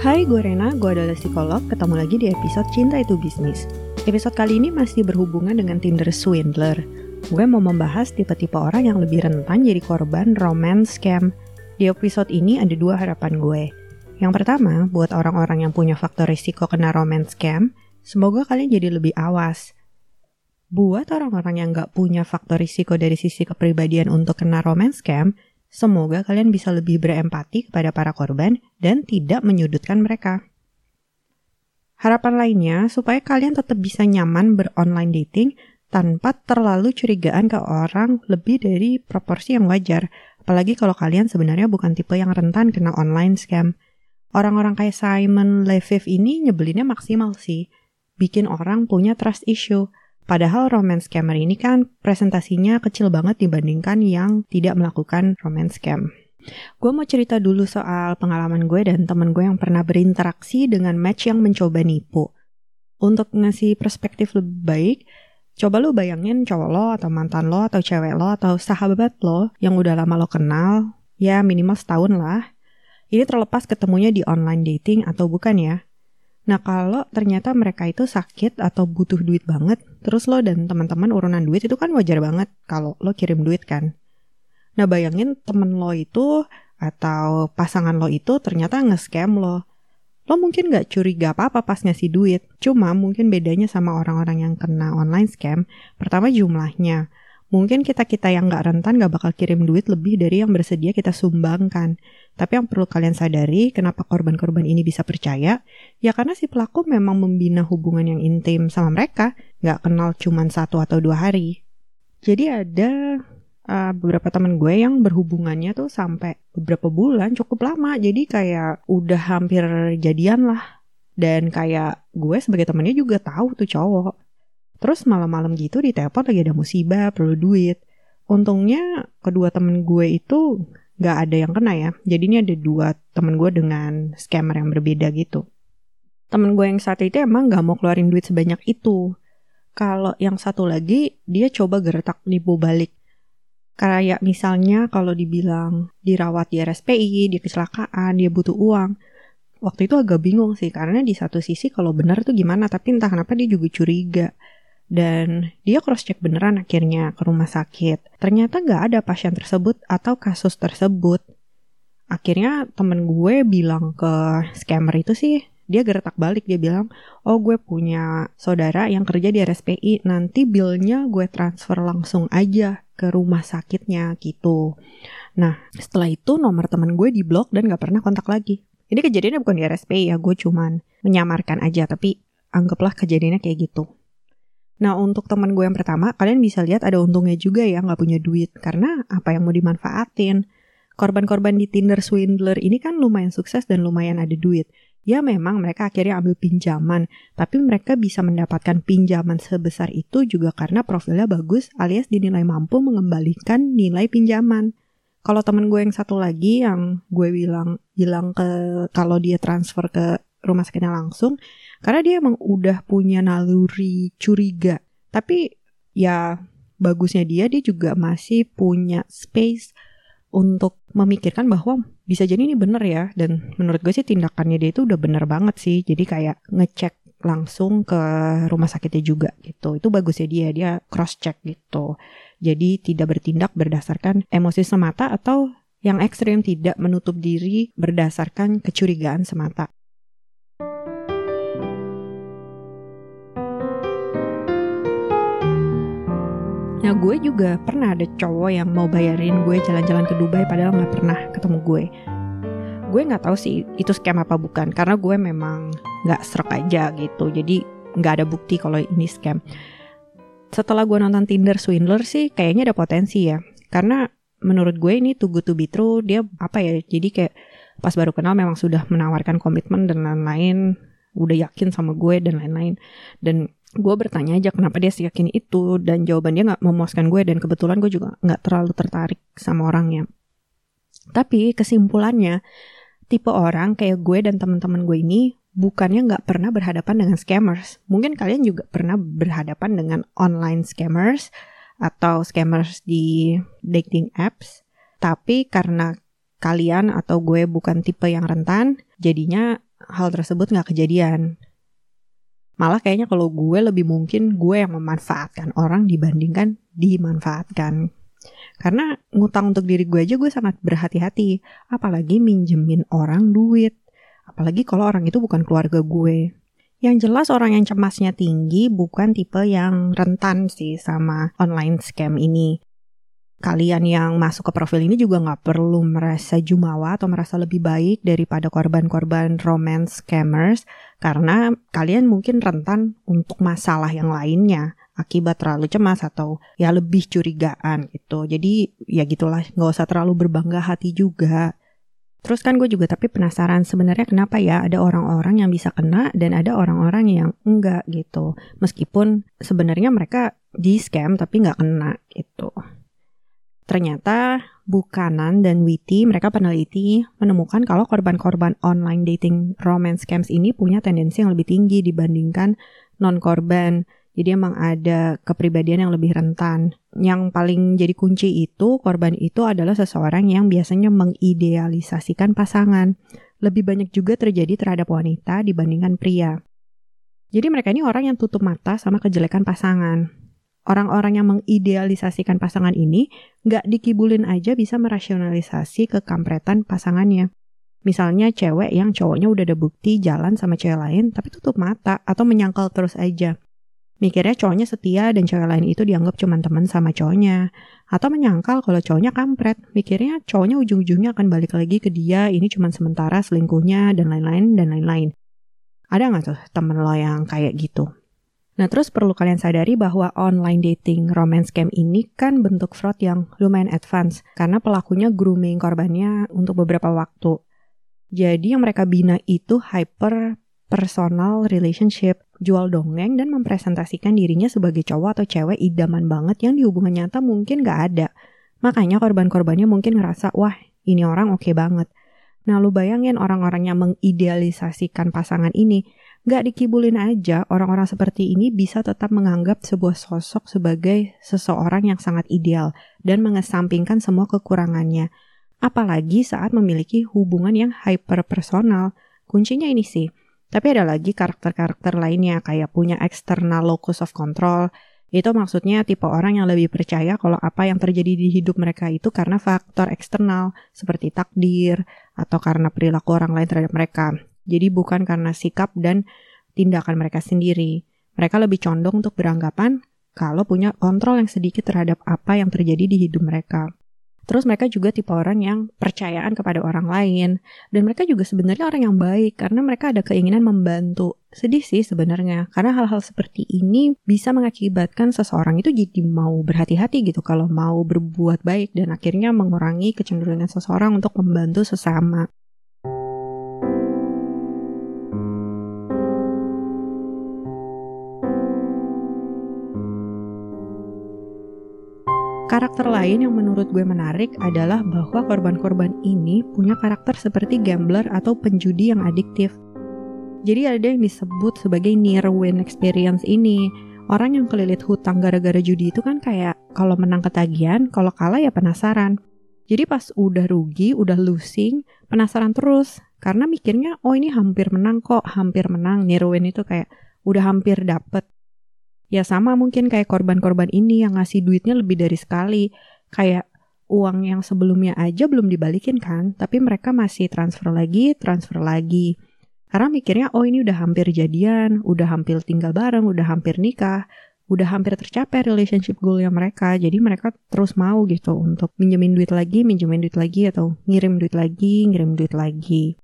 Hai, gue Rena, gue adalah psikolog, ketemu lagi di episode Cinta Itu Bisnis. Episode kali ini masih berhubungan dengan Tinder Swindler. Gue mau membahas tipe-tipe orang yang lebih rentan jadi korban romance scam. Di episode ini ada dua harapan gue. Yang pertama, buat orang-orang yang punya faktor risiko kena romance scam, semoga kalian jadi lebih awas. Buat orang-orang yang gak punya faktor risiko dari sisi kepribadian untuk kena romance scam, Semoga kalian bisa lebih berempati kepada para korban dan tidak menyudutkan mereka. Harapan lainnya supaya kalian tetap bisa nyaman beronline dating tanpa terlalu curigaan ke orang lebih dari proporsi yang wajar, apalagi kalau kalian sebenarnya bukan tipe yang rentan kena online scam. Orang-orang kayak Simon Leviv ini nyebelinnya maksimal sih, bikin orang punya trust issue. Padahal romance scammer ini kan presentasinya kecil banget dibandingkan yang tidak melakukan romance scam. Gue mau cerita dulu soal pengalaman gue dan temen gue yang pernah berinteraksi dengan match yang mencoba nipu. Untuk ngasih perspektif lebih baik, coba lo bayangin cowok lo atau mantan lo atau cewek lo atau sahabat lo yang udah lama lo kenal, ya minimal setahun lah. Ini terlepas ketemunya di online dating atau bukan ya. Nah kalau ternyata mereka itu sakit atau butuh duit banget, terus lo dan teman-teman urunan duit itu kan wajar banget kalau lo kirim duit kan. Nah bayangin temen lo itu atau pasangan lo itu ternyata nge-scam lo. Lo mungkin gak curiga apa-apa pas ngasih duit, cuma mungkin bedanya sama orang-orang yang kena online scam, pertama jumlahnya. Mungkin kita-kita yang gak rentan gak bakal kirim duit lebih dari yang bersedia kita sumbangkan. Tapi yang perlu kalian sadari, kenapa korban-korban ini bisa percaya? Ya karena si pelaku memang membina hubungan yang intim sama mereka, gak kenal cuma satu atau dua hari. Jadi ada uh, beberapa teman gue yang berhubungannya tuh sampai beberapa bulan cukup lama. Jadi kayak udah hampir jadian lah. Dan kayak gue sebagai temannya juga tahu tuh cowok Terus malam-malam gitu di telepon lagi ada musibah, perlu duit. Untungnya kedua temen gue itu gak ada yang kena ya. Jadi ini ada dua temen gue dengan scammer yang berbeda gitu. Temen gue yang saat itu emang gak mau keluarin duit sebanyak itu. Kalau yang satu lagi, dia coba gertak nipu balik. Kayak misalnya kalau dibilang dirawat di RSPI, dia kecelakaan, dia butuh uang. Waktu itu agak bingung sih, karena di satu sisi kalau benar tuh gimana, tapi entah kenapa dia juga curiga dan dia cross check beneran akhirnya ke rumah sakit. Ternyata nggak ada pasien tersebut atau kasus tersebut. Akhirnya temen gue bilang ke scammer itu sih, dia gertak balik, dia bilang, oh gue punya saudara yang kerja di RSPI, nanti billnya gue transfer langsung aja ke rumah sakitnya gitu. Nah, setelah itu nomor temen gue di blok dan gak pernah kontak lagi. Ini kejadiannya bukan di RSPI ya, gue cuman menyamarkan aja, tapi anggaplah kejadiannya kayak gitu. Nah untuk teman gue yang pertama, kalian bisa lihat ada untungnya juga ya nggak punya duit. Karena apa yang mau dimanfaatin? Korban-korban di Tinder Swindler ini kan lumayan sukses dan lumayan ada duit. Ya memang mereka akhirnya ambil pinjaman, tapi mereka bisa mendapatkan pinjaman sebesar itu juga karena profilnya bagus alias dinilai mampu mengembalikan nilai pinjaman. Kalau temen gue yang satu lagi yang gue bilang bilang ke kalau dia transfer ke rumah sakitnya langsung, karena dia emang udah punya naluri curiga. Tapi ya bagusnya dia dia juga masih punya space untuk memikirkan bahwa bisa jadi ini bener ya. Dan menurut gue sih tindakannya dia itu udah bener banget sih. Jadi kayak ngecek langsung ke rumah sakitnya juga gitu. Itu bagusnya dia dia cross check gitu. Jadi tidak bertindak berdasarkan emosi semata atau yang ekstrim tidak menutup diri berdasarkan kecurigaan semata Nah gue juga pernah ada cowok yang mau bayarin gue jalan-jalan ke Dubai padahal nggak pernah ketemu gue. Gue nggak tahu sih itu scam apa bukan karena gue memang nggak serak aja gitu. Jadi nggak ada bukti kalau ini scam. Setelah gue nonton Tinder Swindler sih kayaknya ada potensi ya. Karena menurut gue ini too good to be true dia apa ya jadi kayak pas baru kenal memang sudah menawarkan komitmen dan lain-lain udah yakin sama gue dan lain-lain dan gue bertanya aja kenapa dia yakin itu dan jawaban dia nggak memuaskan gue dan kebetulan gue juga nggak terlalu tertarik sama orangnya tapi kesimpulannya tipe orang kayak gue dan teman-teman gue ini bukannya nggak pernah berhadapan dengan scammers mungkin kalian juga pernah berhadapan dengan online scammers atau scammers di dating apps tapi karena kalian atau gue bukan tipe yang rentan jadinya hal tersebut nggak kejadian. Malah kayaknya kalau gue lebih mungkin gue yang memanfaatkan orang dibandingkan dimanfaatkan. Karena ngutang untuk diri gue aja gue sangat berhati-hati. Apalagi minjemin orang duit. Apalagi kalau orang itu bukan keluarga gue. Yang jelas orang yang cemasnya tinggi bukan tipe yang rentan sih sama online scam ini kalian yang masuk ke profil ini juga nggak perlu merasa jumawa atau merasa lebih baik daripada korban-korban romance scammers karena kalian mungkin rentan untuk masalah yang lainnya akibat terlalu cemas atau ya lebih curigaan gitu. Jadi ya gitulah nggak usah terlalu berbangga hati juga. Terus kan gue juga tapi penasaran sebenarnya kenapa ya ada orang-orang yang bisa kena dan ada orang-orang yang enggak gitu. Meskipun sebenarnya mereka di scam tapi nggak kena gitu. Ternyata Bukanan dan Witty, mereka peneliti, menemukan kalau korban-korban online dating romance scams ini punya tendensi yang lebih tinggi dibandingkan non-korban. Jadi emang ada kepribadian yang lebih rentan. Yang paling jadi kunci itu, korban itu adalah seseorang yang biasanya mengidealisasikan pasangan. Lebih banyak juga terjadi terhadap wanita dibandingkan pria. Jadi mereka ini orang yang tutup mata sama kejelekan pasangan orang-orang yang mengidealisasikan pasangan ini nggak dikibulin aja bisa merasionalisasi kekampretan pasangannya. Misalnya cewek yang cowoknya udah ada bukti jalan sama cewek lain tapi tutup mata atau menyangkal terus aja. Mikirnya cowoknya setia dan cewek lain itu dianggap cuma teman sama cowoknya. Atau menyangkal kalau cowoknya kampret. Mikirnya cowoknya ujung-ujungnya akan balik lagi ke dia, ini cuma sementara selingkuhnya dan lain-lain dan lain-lain. Ada nggak tuh temen lo yang kayak gitu? Nah, terus perlu kalian sadari bahwa online dating romance scam ini kan bentuk fraud yang lumayan advance karena pelakunya grooming korbannya untuk beberapa waktu. Jadi yang mereka bina itu hyper personal relationship, jual dongeng dan mempresentasikan dirinya sebagai cowok atau cewek idaman banget yang di hubungan nyata mungkin gak ada. Makanya korban-korbannya mungkin ngerasa, wah ini orang oke okay banget. Nah lu bayangin orang-orang yang mengidealisasikan pasangan ini, Gak dikibulin aja, orang-orang seperti ini bisa tetap menganggap sebuah sosok sebagai seseorang yang sangat ideal dan mengesampingkan semua kekurangannya. Apalagi saat memiliki hubungan yang hyper personal. Kuncinya ini sih. Tapi ada lagi karakter-karakter lainnya kayak punya external locus of control. Itu maksudnya tipe orang yang lebih percaya kalau apa yang terjadi di hidup mereka itu karena faktor eksternal seperti takdir atau karena perilaku orang lain terhadap mereka. Jadi bukan karena sikap dan tindakan mereka sendiri. Mereka lebih condong untuk beranggapan kalau punya kontrol yang sedikit terhadap apa yang terjadi di hidup mereka. Terus mereka juga tipe orang yang percayaan kepada orang lain dan mereka juga sebenarnya orang yang baik karena mereka ada keinginan membantu. Sedih sih sebenarnya karena hal-hal seperti ini bisa mengakibatkan seseorang itu jadi mau berhati-hati gitu kalau mau berbuat baik dan akhirnya mengurangi kecenderungan seseorang untuk membantu sesama. Karakter lain yang menurut gue menarik adalah bahwa korban-korban ini punya karakter seperti gambler atau penjudi yang adiktif. Jadi ada yang disebut sebagai near win experience ini. Orang yang kelilit hutang gara-gara judi itu kan kayak kalau menang ketagihan, kalau kalah ya penasaran. Jadi pas udah rugi, udah losing, penasaran terus. Karena mikirnya, oh ini hampir menang kok, hampir menang. Near win itu kayak udah hampir dapet. Ya sama mungkin kayak korban-korban ini yang ngasih duitnya lebih dari sekali. Kayak uang yang sebelumnya aja belum dibalikin kan, tapi mereka masih transfer lagi, transfer lagi. Karena mikirnya, oh ini udah hampir jadian, udah hampir tinggal bareng, udah hampir nikah, udah hampir tercapai relationship goalnya mereka. Jadi mereka terus mau gitu untuk minjemin duit lagi, minjemin duit lagi, atau ngirim duit lagi, ngirim duit lagi.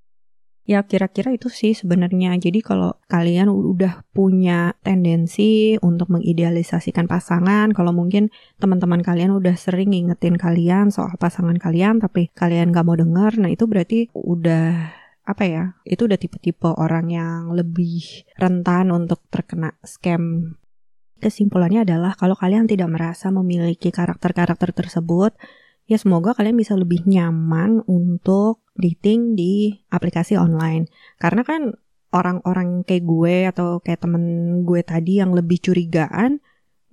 Ya kira-kira itu sih sebenarnya. Jadi kalau kalian udah punya tendensi untuk mengidealisasikan pasangan, kalau mungkin teman-teman kalian udah sering ngingetin kalian soal pasangan kalian, tapi kalian gak mau denger, nah itu berarti udah apa ya? Itu udah tipe-tipe orang yang lebih rentan untuk terkena scam. Kesimpulannya adalah kalau kalian tidak merasa memiliki karakter-karakter tersebut, ya semoga kalian bisa lebih nyaman untuk dating di aplikasi online. Karena kan orang-orang kayak gue atau kayak temen gue tadi yang lebih curigaan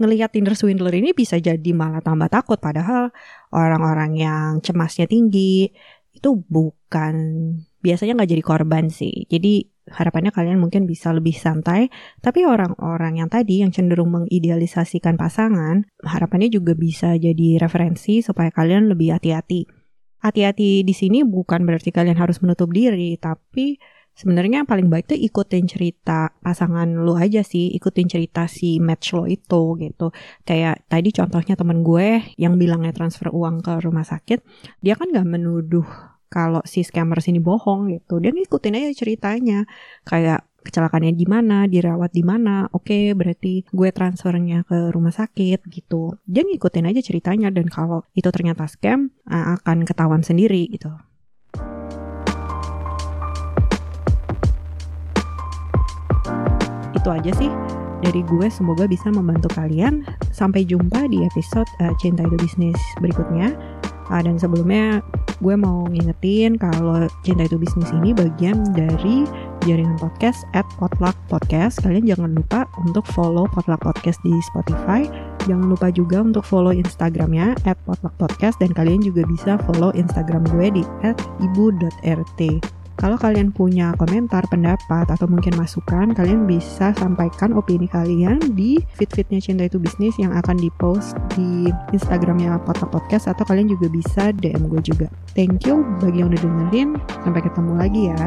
ngelihat Tinder swindler ini bisa jadi malah tambah takut padahal orang-orang yang cemasnya tinggi itu bukan biasanya nggak jadi korban sih. Jadi harapannya kalian mungkin bisa lebih santai. Tapi orang-orang yang tadi yang cenderung mengidealisasikan pasangan, harapannya juga bisa jadi referensi supaya kalian lebih hati-hati. Hati-hati di sini bukan berarti kalian harus menutup diri, tapi sebenarnya yang paling baik tuh ikutin cerita pasangan lu aja sih, ikutin cerita si match lo itu gitu. Kayak tadi contohnya temen gue yang bilangnya transfer uang ke rumah sakit, dia kan gak menuduh kalau si scammer sini bohong gitu dia ngikutin aja ceritanya kayak kecelakaannya di mana, dirawat di mana. Oke, berarti gue transfernya ke rumah sakit gitu. Dia ngikutin aja ceritanya dan kalau itu ternyata scam akan ketahuan sendiri gitu. Itu aja sih dari gue semoga bisa membantu kalian. Sampai jumpa di episode uh, Cinta itu Bisnis berikutnya. Uh, dan sebelumnya gue mau ngingetin kalau Cinta Itu Bisnis ini bagian dari jaringan podcast at Potluck Podcast. Kalian jangan lupa untuk follow Potluck Podcast di Spotify. Jangan lupa juga untuk follow Instagramnya at Potluck Podcast dan kalian juga bisa follow Instagram gue di at ibu.rt. Kalau kalian punya komentar, pendapat, atau mungkin masukan, kalian bisa sampaikan opini kalian di feed-feednya Cinta Itu Bisnis yang akan dipost di Instagramnya Kota Podcast atau kalian juga bisa DM gue juga. Thank you bagi yang udah dengerin. Sampai ketemu lagi ya.